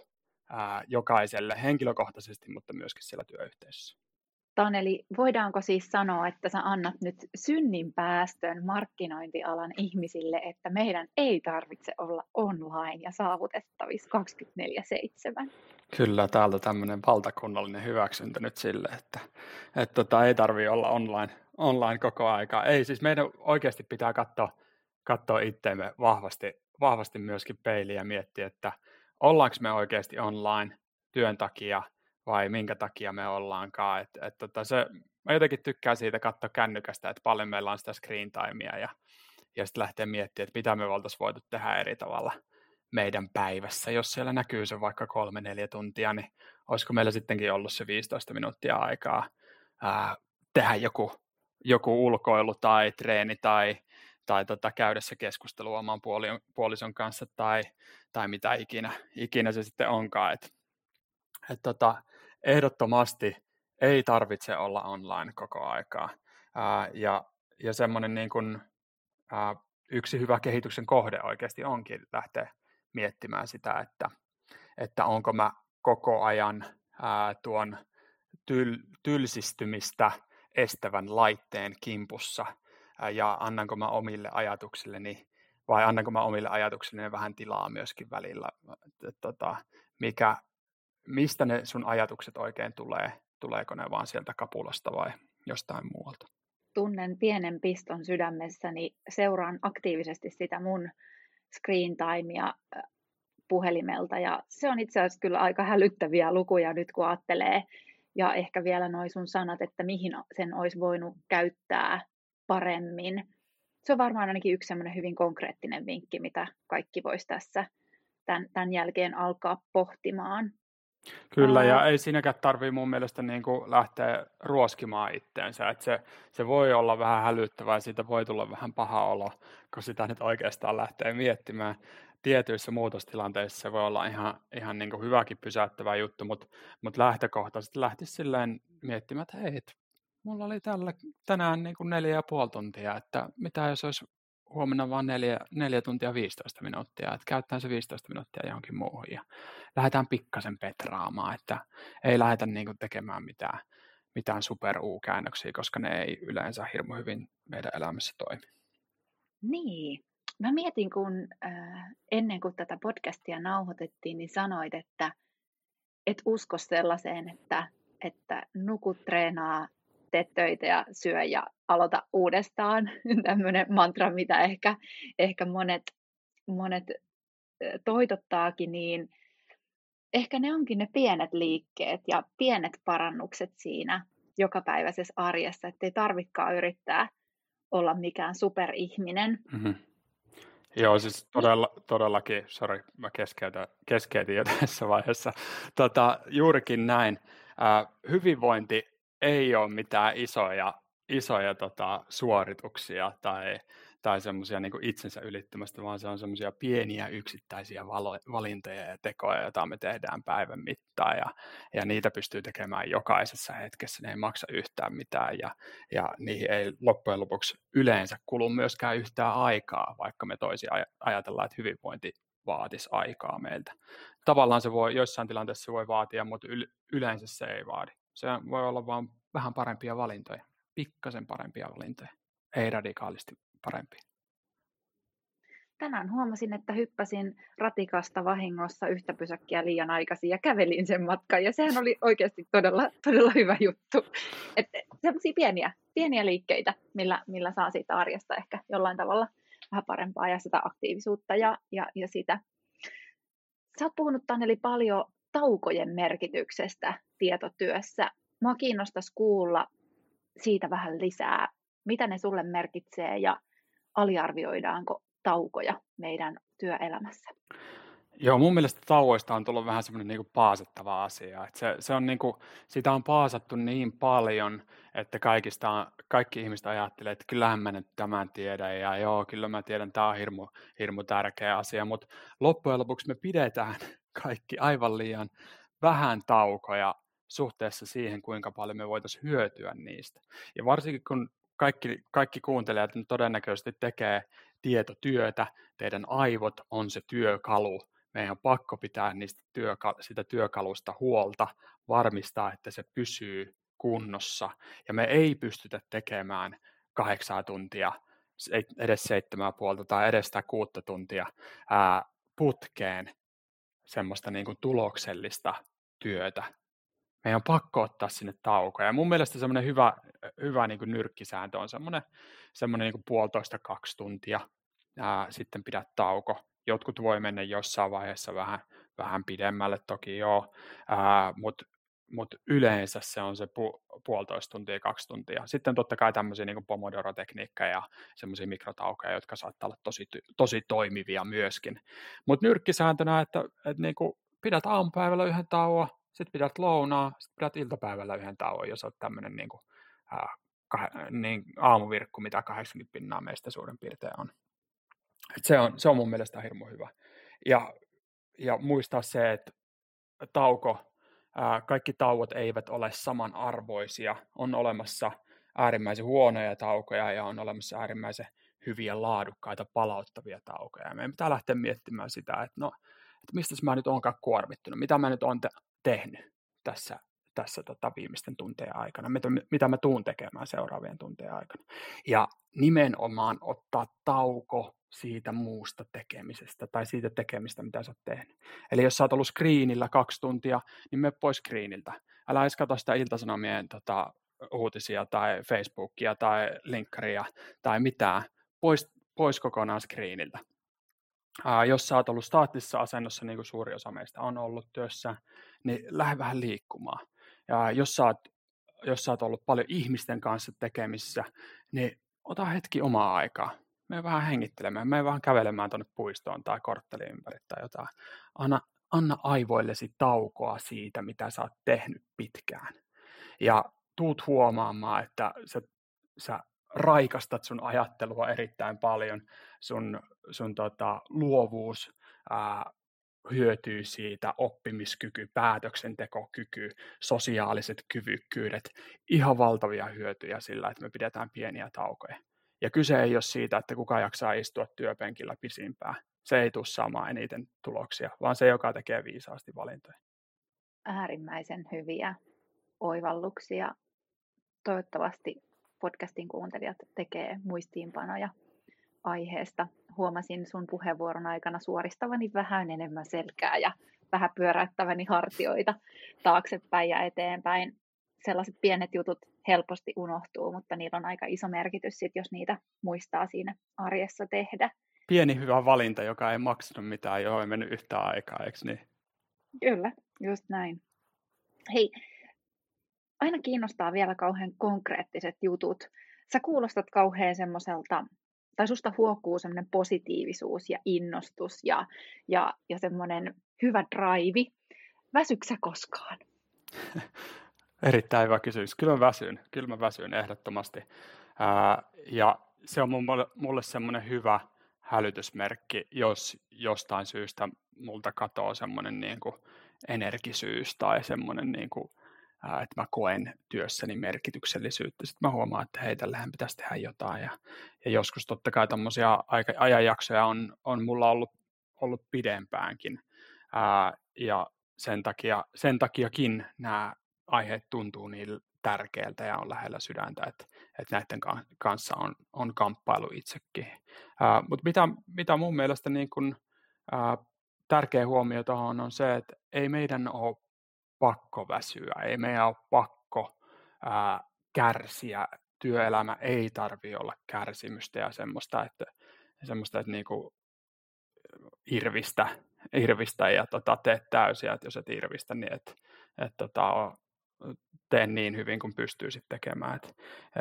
ää, jokaiselle henkilökohtaisesti, mutta myöskin siellä työyhteisössä. Taneli, voidaanko siis sanoa, että sä annat nyt synninpäästön markkinointialan ihmisille, että meidän ei tarvitse olla online ja saavutettavissa 24-7? Kyllä, täältä tämmöinen valtakunnallinen hyväksyntä nyt sille, että, että tota, ei tarvitse olla online, online koko aika. Ei, siis meidän oikeasti pitää katsoa, katsoa itteemme vahvasti, vahvasti myöskin peiliä ja miettiä, että ollaanko me oikeasti online työn takia – vai minkä takia me ollaankaan. Et, et tota se, mä jotenkin tykkään siitä katsoa kännykästä, että paljon meillä on sitä screen timea ja, ja sitten lähteä miettimään, että mitä me oltaisiin voitu tehdä eri tavalla meidän päivässä. Jos siellä näkyy se vaikka kolme, neljä tuntia, niin olisiko meillä sittenkin ollut se 15 minuuttia aikaa ää, tehdä joku, joku ulkoilu tai treeni tai, tai tota, käydä se keskustelu oman puolison kanssa tai, tai mitä ikinä, ikinä se sitten onkaan. Et, et tota, ehdottomasti ei tarvitse olla online koko aikaa. Ää, ja ja semmoinen niin kuin, ää, yksi hyvä kehityksen kohde oikeasti onkin lähteä miettimään sitä, että, että onko mä koko ajan ää, tuon tyl, tylsistymistä estävän laitteen kimpussa ja annanko mä omille ajatuksilleni vai annanko mä omille ajatuksilleni vähän tilaa myöskin välillä, tota, mikä, mistä ne sun ajatukset oikein tulee? Tuleeko ne vaan sieltä kapulasta vai jostain muualta? Tunnen pienen piston sydämessäni, seuraan aktiivisesti sitä mun screen timea puhelimelta ja se on itse asiassa kyllä aika hälyttäviä lukuja nyt kun ajattelee ja ehkä vielä noin sun sanat, että mihin sen olisi voinut käyttää paremmin. Se on varmaan ainakin yksi semmoinen hyvin konkreettinen vinkki, mitä kaikki voisi tässä tämän, tämän jälkeen alkaa pohtimaan. Kyllä, Ää... ja ei siinäkään tarvii mun mielestä niin kuin lähteä ruoskimaan itteensä. Että se, se voi olla vähän hälyttävää, siitä voi tulla vähän paha olo, kun sitä nyt oikeastaan lähtee miettimään. Tietyissä muutostilanteissa se voi olla ihan, ihan niin kuin hyväkin pysäyttävä juttu, mutta, mutta lähtökohtaisesti lähtisi silleen miettimään, että hei, mulla oli tällä, tänään niin kuin neljä ja puoli tuntia, että mitä jos olisi huomenna vain 4, 4 tuntia 15 minuuttia, että käytetään se 15 minuuttia johonkin muuhun ja lähdetään pikkasen petraamaan, että ei lähdetä niin kuin tekemään mitään, mitään super käännöksiä koska ne ei yleensä hirmu hyvin meidän elämässä toimi. Niin, mä mietin, kun äh, ennen kuin tätä podcastia nauhoitettiin, niin sanoit, että et usko sellaiseen, että, että nukut, treenaa, tee töitä ja syö ja aloita uudestaan. *laughs* Tämmöinen mantra, mitä ehkä, ehkä monet, monet toitottaakin, niin ehkä ne onkin ne pienet liikkeet ja pienet parannukset siinä jokapäiväisessä arjessa, ettei tarvikaan yrittää olla mikään superihminen. Mm-hmm. Joo, siis todella, todellakin, sori, mä keskeytin, keskeytin jo *laughs* tässä vaiheessa. Tota, juurikin näin. Äh, hyvinvointi ei ole mitään isoja isoja tota, suorituksia tai, tai semmoisia niin itsensä ylittämästä, vaan se on semmoisia pieniä yksittäisiä valo, valintoja ja tekoja, joita me tehdään päivän mittaan ja, ja niitä pystyy tekemään jokaisessa hetkessä, ne ei maksa yhtään mitään ja, ja niihin ei loppujen lopuksi yleensä kulu myöskään yhtään aikaa, vaikka me toisi ajatellaan, että hyvinvointi vaatisi aikaa meiltä. Tavallaan se voi, joissain tilanteissa se voi vaatia, mutta yleensä se ei vaadi. Se voi olla vain vähän parempia valintoja, pikkasen parempia valintoja, ei radikaalisti parempia. Tänään huomasin, että hyppäsin ratikasta vahingossa yhtä pysäkkiä liian aikaisin ja kävelin sen matkan. Ja sehän oli oikeasti todella, todella hyvä juttu. Että sellaisia pieniä, pieniä liikkeitä, millä, millä saa siitä arjesta ehkä jollain tavalla vähän parempaa ja sitä aktiivisuutta ja, ja, ja sitä. Sä oot puhunut Taneli paljon taukojen merkityksestä tietotyössä. Mua kiinnostaisi kuulla siitä vähän lisää, mitä ne sulle merkitsee ja aliarvioidaanko taukoja meidän työelämässä? Joo, mun mielestä tauoista on tullut vähän semmoinen niin paasettava asia. Että se, se on niin kuin, sitä on paasattu niin paljon, että kaikista, kaikki ihmiset ajattelee, että kyllähän mä nyt tämän tiedän ja joo, kyllä mä tiedän, tämä on hirmu, hirmu tärkeä asia, mutta loppujen lopuksi me pidetään kaikki aivan liian vähän taukoja suhteessa siihen, kuinka paljon me voitaisiin hyötyä niistä. Ja varsinkin kun kaikki, kaikki kuuntelijat todennäköisesti tekee tietotyötä, teidän aivot on se työkalu, meidän on pakko pitää niistä työka- sitä työkalusta huolta, varmistaa, että se pysyy kunnossa. Ja me ei pystytä tekemään kahdeksaa tuntia, edes seitsemää puolta tai edes sitä kuutta tuntia ää, putkeen semmoista niin kuin tuloksellista työtä. Meidän on pakko ottaa sinne taukoja. Ja mun mielestä semmoinen hyvä, hyvä niin kuin nyrkkisääntö on semmoinen, semmoinen niin kuin puolitoista kaksi tuntia. Ää, sitten pidät tauko. Jotkut voi mennä jossain vaiheessa vähän, vähän pidemmälle toki joo, mutta mut yleensä se on se pu, puolitoista tuntia, kaksi tuntia. Sitten totta kai tämmöisiä niin Pomodoro-tekniikka ja semmoisia mikrotaukoja, jotka saattaa olla tosi, tosi toimivia myöskin. Mutta nyrkkisääntönä, että, että niin kuin pidät aamupäivällä yhden tauon, sitten pidät lounaa, sitten pidät iltapäivällä yhden tauon, jos olet tämmöinen niin kuin, ää, kah, niin aamuvirkku, mitä 80 pinnaa meistä suurin piirtein on. Et se, on, se on mun mielestä hirmu hyvä. Ja, ja muistaa se, että tauko, kaikki tauot eivät ole samanarvoisia. On olemassa äärimmäisen huonoja taukoja ja on olemassa äärimmäisen hyviä, laadukkaita, palauttavia taukoja. Ja meidän pitää lähteä miettimään sitä, että no, että mistä mä nyt oonkaan kuormittunut, mitä mä nyt oon te- tehnyt tässä, tässä tota viimeisten tuntejen aikana, mitä, mitä mä tuun tekemään seuraavien tuntejen aikana. Ja nimenomaan ottaa tauko siitä muusta tekemisestä tai siitä tekemistä, mitä sä oot tehnyt. Eli jos sä oot ollut screenillä kaksi tuntia, niin me pois screeniltä. Älä edes katso sitä iltasanomien tota, uutisia tai Facebookia tai linkkaria tai mitään. Pois, pois kokonaan screeniltä. Ää, jos sä oot ollut staattisessa asennossa, niin kuin suuri osa meistä on ollut työssä, niin lähde vähän liikkumaan. Ja jos sä oot, jos sä oot ollut paljon ihmisten kanssa tekemisissä, niin ota hetki omaa aikaa. Me vähän hengittelemään, me vähän kävelemään tuonne puistoon tai korttelin ympäri tai jotain. Anna, anna aivoillesi taukoa siitä, mitä sä oot tehnyt pitkään. Ja tuut huomaamaan, että sä, sä raikastat sun ajattelua erittäin paljon, sun, sun tota, luovuus ää, hyötyy siitä, oppimiskyky, päätöksentekokyky, sosiaaliset kyvykkyydet, ihan valtavia hyötyjä sillä, että me pidetään pieniä taukoja. Ja kyse ei ole siitä, että kuka jaksaa istua työpenkillä pisimpään. Se ei tule saamaan eniten tuloksia, vaan se, joka tekee viisaasti valintoja. Äärimmäisen hyviä oivalluksia. Toivottavasti podcastin kuuntelijat tekee muistiinpanoja aiheesta. Huomasin sun puheenvuoron aikana suoristavani vähän enemmän selkää ja vähän pyöräyttäväni hartioita taaksepäin ja eteenpäin. Sellaiset pienet jutut helposti unohtuu, mutta niillä on aika iso merkitys, sit, jos niitä muistaa siinä arjessa tehdä. Pieni hyvä valinta, joka ei maksanut mitään, johon ei mennyt yhtään aikaa, eikö niin? Kyllä, just näin. Hei, aina kiinnostaa vielä kauhean konkreettiset jutut. Sä kuulostat kauhean semmoiselta, tai susta huokuu semmoinen positiivisuus ja innostus ja, ja, ja semmoinen hyvä drive. Väsyksä koskaan? *laughs* Erittäin hyvä kysymys. Kyllä mä väsyn, kyllä mä väsyn ehdottomasti. Ää, ja se on mulle, mulle semmoinen hyvä hälytysmerkki, jos jostain syystä multa katoaa semmoinen niin energisyys tai semmoinen, niin kuin, että mä koen työssäni merkityksellisyyttä. Sitten mä huomaan, että hei, tällähän pitäisi tehdä jotain. Ja, ja joskus totta kai tämmöisiä ajanjaksoja on, on mulla ollut, ollut pidempäänkin. Ää, ja sen, takia, sen takiakin nämä aiheet tuntuu niin tärkeältä ja on lähellä sydäntä, että, että näiden kanssa on, on kamppailu itsekin. Ää, mutta mitä, mitä mun mielestä niin kun, ää, tärkeä huomio tuohon on se, että ei meidän ole pakko väsyä, ei meidän ole pakko ää, kärsiä. Työelämä ei tarvi olla kärsimystä ja semmoista, että, semmoista, että niinku irvistä, irvistä ja tota, teet täysiä, että jos et irvistä, niin et, et tota, tee niin hyvin kuin pystyy sitten tekemään. Et,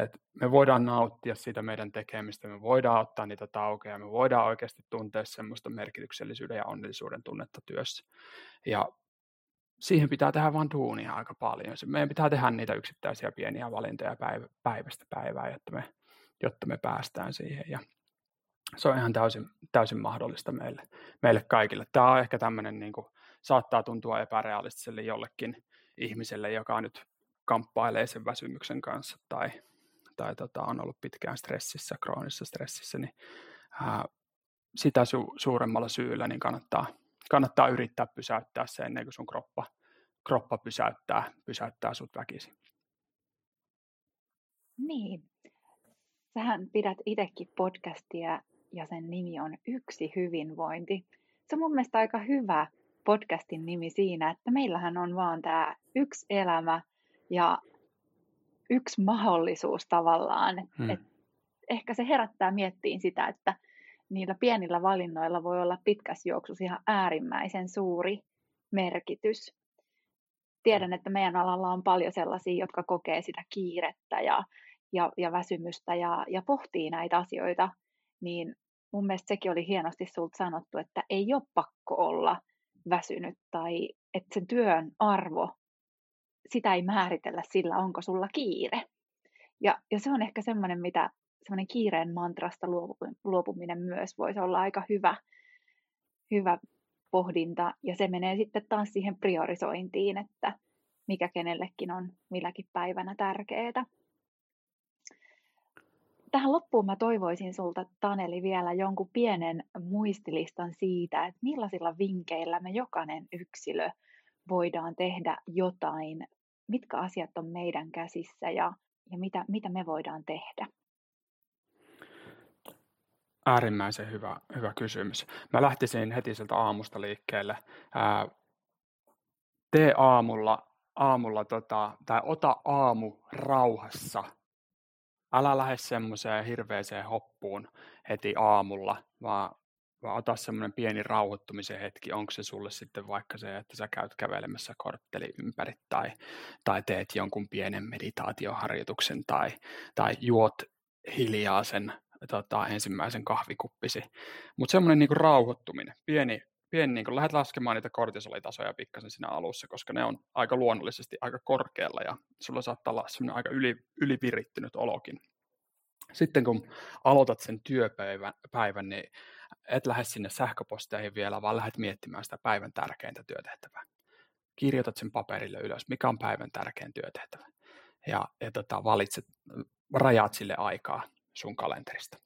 et me voidaan nauttia siitä meidän tekemistä, me voidaan ottaa niitä taukeja, me voidaan oikeasti tuntea semmoista merkityksellisyyden ja onnellisuuden tunnetta työssä. Ja siihen pitää tehdä vain duunia aika paljon. Meidän pitää tehdä niitä yksittäisiä pieniä valintoja päivä, päivästä päivään, jotta me, jotta me päästään siihen. Ja se on ihan täysin, täysin mahdollista meille, meille kaikille. Tämä on ehkä tämmöinen, niin kuin, saattaa tuntua epärealistiselle jollekin ihmiselle, joka nyt kamppailee sen väsymyksen kanssa tai, tai tota, on ollut pitkään stressissä, kroonisessa stressissä, niin ää, sitä su- suuremmalla syyllä niin kannattaa, kannattaa yrittää pysäyttää se ennen kuin sun kroppa, kroppa pysäyttää, pysäyttää sut väkisin. Niin. Sähän pidät itsekin podcastia ja sen nimi on Yksi hyvinvointi. Se on mun mielestä aika hyvä podcastin nimi siinä, että meillähän on vaan tämä yksi elämä ja yksi mahdollisuus tavallaan. Hmm. Et ehkä se herättää miettiin sitä, että niillä pienillä valinnoilla voi olla pitkässä juoksussa ihan äärimmäisen suuri merkitys. Tiedän, että meidän alalla on paljon sellaisia, jotka kokee sitä kiirettä ja, ja, ja väsymystä ja, ja pohtii näitä asioita, niin mun mielestä sekin oli hienosti sulta sanottu, että ei ole pakko olla väsynyt tai että sen työn arvo, sitä ei määritellä sillä, onko sulla kiire. Ja, ja se on ehkä semmoinen, mitä semmoinen kiireen mantrasta luopuminen myös voisi olla aika hyvä, hyvä pohdinta. Ja se menee sitten taas siihen priorisointiin, että mikä kenellekin on milläkin päivänä tärkeää tähän loppuun mä toivoisin sulta, Taneli, vielä jonkun pienen muistilistan siitä, että millaisilla vinkkeillä me jokainen yksilö voidaan tehdä jotain, mitkä asiat on meidän käsissä ja, ja mitä, mitä me voidaan tehdä. Äärimmäisen hyvä, hyvä kysymys. Mä lähtisin heti sieltä aamusta liikkeelle. Ää, tee aamulla, aamulla tota, tai ota aamu rauhassa älä lähde semmoiseen hirveäseen hoppuun heti aamulla, vaan, vaan ota semmoinen pieni rauhoittumisen hetki. Onko se sulle sitten vaikka se, että sä käyt kävelemässä kortteli ympäri tai, tai teet jonkun pienen meditaatioharjoituksen tai, tai juot hiljaa sen tota, ensimmäisen kahvikuppisi. Mutta semmoinen niinku rauhoittuminen, pieni, pieni niin kun lähdet laskemaan niitä kortisolitasoja pikkasen siinä alussa, koska ne on aika luonnollisesti aika korkealla ja sulla saattaa olla semmoinen aika yli, ylivirittynyt olokin. Sitten kun aloitat sen työpäivän, päivän, niin et lähde sinne sähköposteihin vielä, vaan lähdet miettimään sitä päivän tärkeintä työtehtävää. Kirjoitat sen paperille ylös, mikä on päivän tärkein työtehtävä. Ja, ja tota, valitset, rajaat sille aikaa sun kalenterista.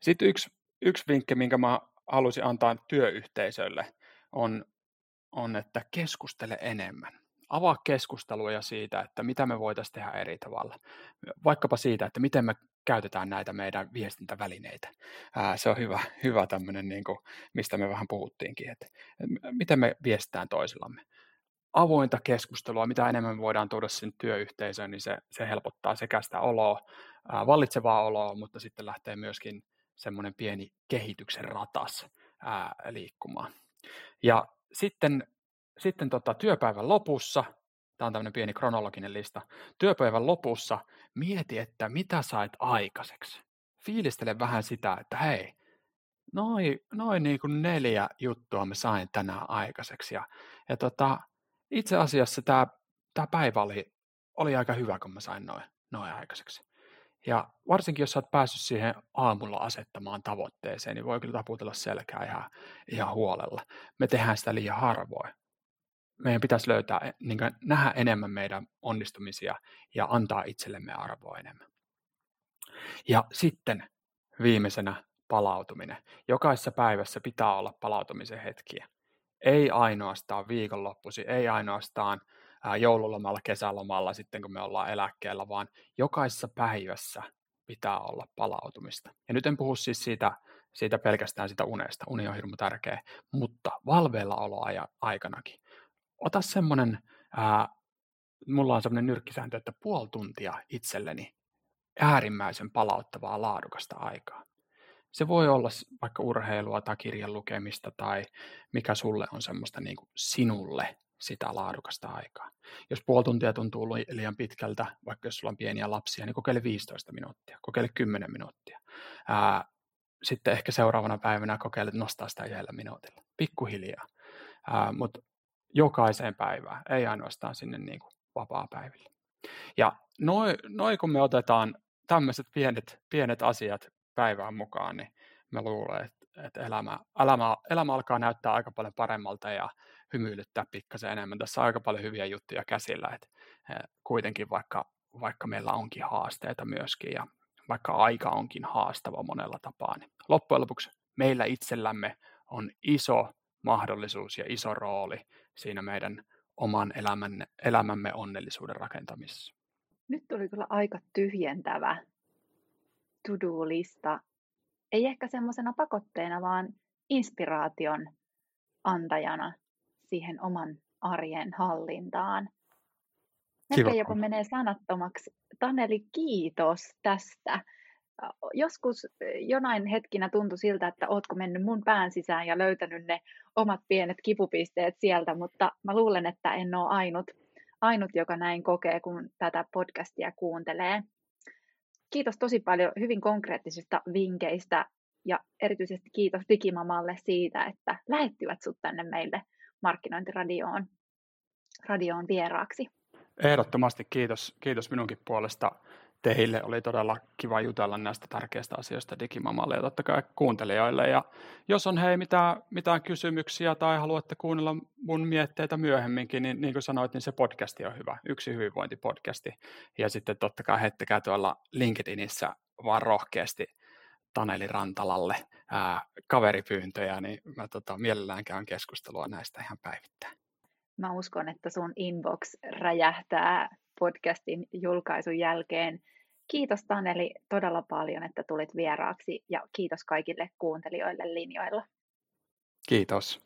Sitten yksi, yksi vinkki, minkä mä haluaisin antaa työyhteisölle, on, on, että keskustele enemmän. Avaa keskusteluja siitä, että mitä me voitaisiin tehdä eri tavalla. Vaikkapa siitä, että miten me käytetään näitä meidän viestintävälineitä. Ää, se on hyvä, hyvä tämmöinen, niin mistä me vähän puhuttiinkin, että miten me viestitään toisillamme. Avointa keskustelua, mitä enemmän me voidaan tuoda sen työyhteisöön, niin se, se helpottaa sekä sitä oloa, ää, vallitsevaa oloa, mutta sitten lähtee myöskin semmoinen pieni kehityksen ratas ää, liikkumaan. Ja sitten, sitten tota, työpäivän lopussa, tämä on tämmöinen pieni kronologinen lista, työpäivän lopussa mieti, että mitä sait aikaiseksi. Fiilistele vähän sitä, että hei, noin noi niin kuin neljä juttua me sain tänään aikaiseksi. Ja, ja tota, itse asiassa tämä, tämä päivä oli oli aika hyvä, kun mä sain noin, noin aikaiseksi. Ja varsinkin, jos sä oot päässyt siihen aamulla asettamaan tavoitteeseen, niin voi kyllä taputella selkää ihan, ihan huolella. Me tehdään sitä liian harvoin. Meidän pitäisi löytää, e, niin nähdä enemmän meidän onnistumisia ja antaa itsellemme arvoa enemmän. Ja sitten viimeisenä palautuminen. Jokaisessa päivässä pitää olla palautumisen hetkiä. Ei ainoastaan viikonloppusi, ei ainoastaan joululomalla, kesälomalla sitten kun me ollaan eläkkeellä, vaan jokaisessa päivässä pitää olla palautumista. Ja nyt en puhu siis siitä, siitä pelkästään sitä unesta, uni on hirmu tärkeä, mutta valveilla aikanakin. Ota semmoinen, mulla on semmoinen nyrkkisääntö, että puoli tuntia itselleni äärimmäisen palauttavaa laadukasta aikaa. Se voi olla vaikka urheilua tai kirjan lukemista tai mikä sulle on semmoista niin kuin sinulle sitä laadukasta aikaa. Jos puoli tuntia tuntuu liian pitkältä, vaikka jos sulla on pieniä lapsia, niin kokeile 15 minuuttia, kokeile 10 minuuttia. Ää, sitten ehkä seuraavana päivänä kokeile nostaa sitä yhdellä minuutilla, pikkuhiljaa. Mutta jokaiseen päivään, ei ainoastaan sinne niin kuin vapaa-päiville. Ja noin noi kun me otetaan tämmöiset pienet, pienet asiat päivään mukaan, niin mä luulen, että, että elämä, elämä, elämä alkaa näyttää aika paljon paremmalta ja hymyilyttää pikkasen enemmän. Tässä on aika paljon hyviä juttuja käsillä, että kuitenkin vaikka, vaikka meillä onkin haasteita myöskin ja vaikka aika onkin haastava monella tapaa, niin loppujen lopuksi meillä itsellämme on iso mahdollisuus ja iso rooli siinä meidän oman elämämme, elämämme onnellisuuden rakentamisessa. Nyt tuli kyllä aika tyhjentävä to-do-lista. Ei ehkä semmoisena pakotteena, vaan inspiraation antajana siihen oman arjen hallintaan. Melkein jopa menee sanattomaksi. Taneli, kiitos tästä. Joskus jonain hetkinä tuntui siltä, että ootko mennyt mun pään sisään ja löytänyt ne omat pienet kipupisteet sieltä, mutta mä luulen, että en ole ainut, ainut joka näin kokee, kun tätä podcastia kuuntelee. Kiitos tosi paljon hyvin konkreettisista vinkkeistä ja erityisesti kiitos Digimamalle siitä, että lähettivät sut tänne meille markkinointiradioon radioon vieraaksi. Ehdottomasti. Kiitos, kiitos minunkin puolesta teille. Oli todella kiva jutella näistä tärkeistä asioista Digimamalle ja totta kai kuuntelijoille. Ja jos on hei mitään, mitään kysymyksiä tai haluatte kuunnella mun mietteitä myöhemminkin, niin niin kuin sanoit, niin se podcasti on hyvä. Yksi hyvinvointipodcasti. Ja sitten totta kai heittäkää tuolla LinkedInissä vaan rohkeasti Taneli Rantalalle ää, kaveripyyntöjä, niin mä tota, mielellään käyn keskustelua näistä ihan päivittäin. Mä uskon, että sun inbox räjähtää podcastin julkaisun jälkeen. Kiitos Taneli todella paljon, että tulit vieraaksi ja kiitos kaikille kuuntelijoille linjoilla. Kiitos.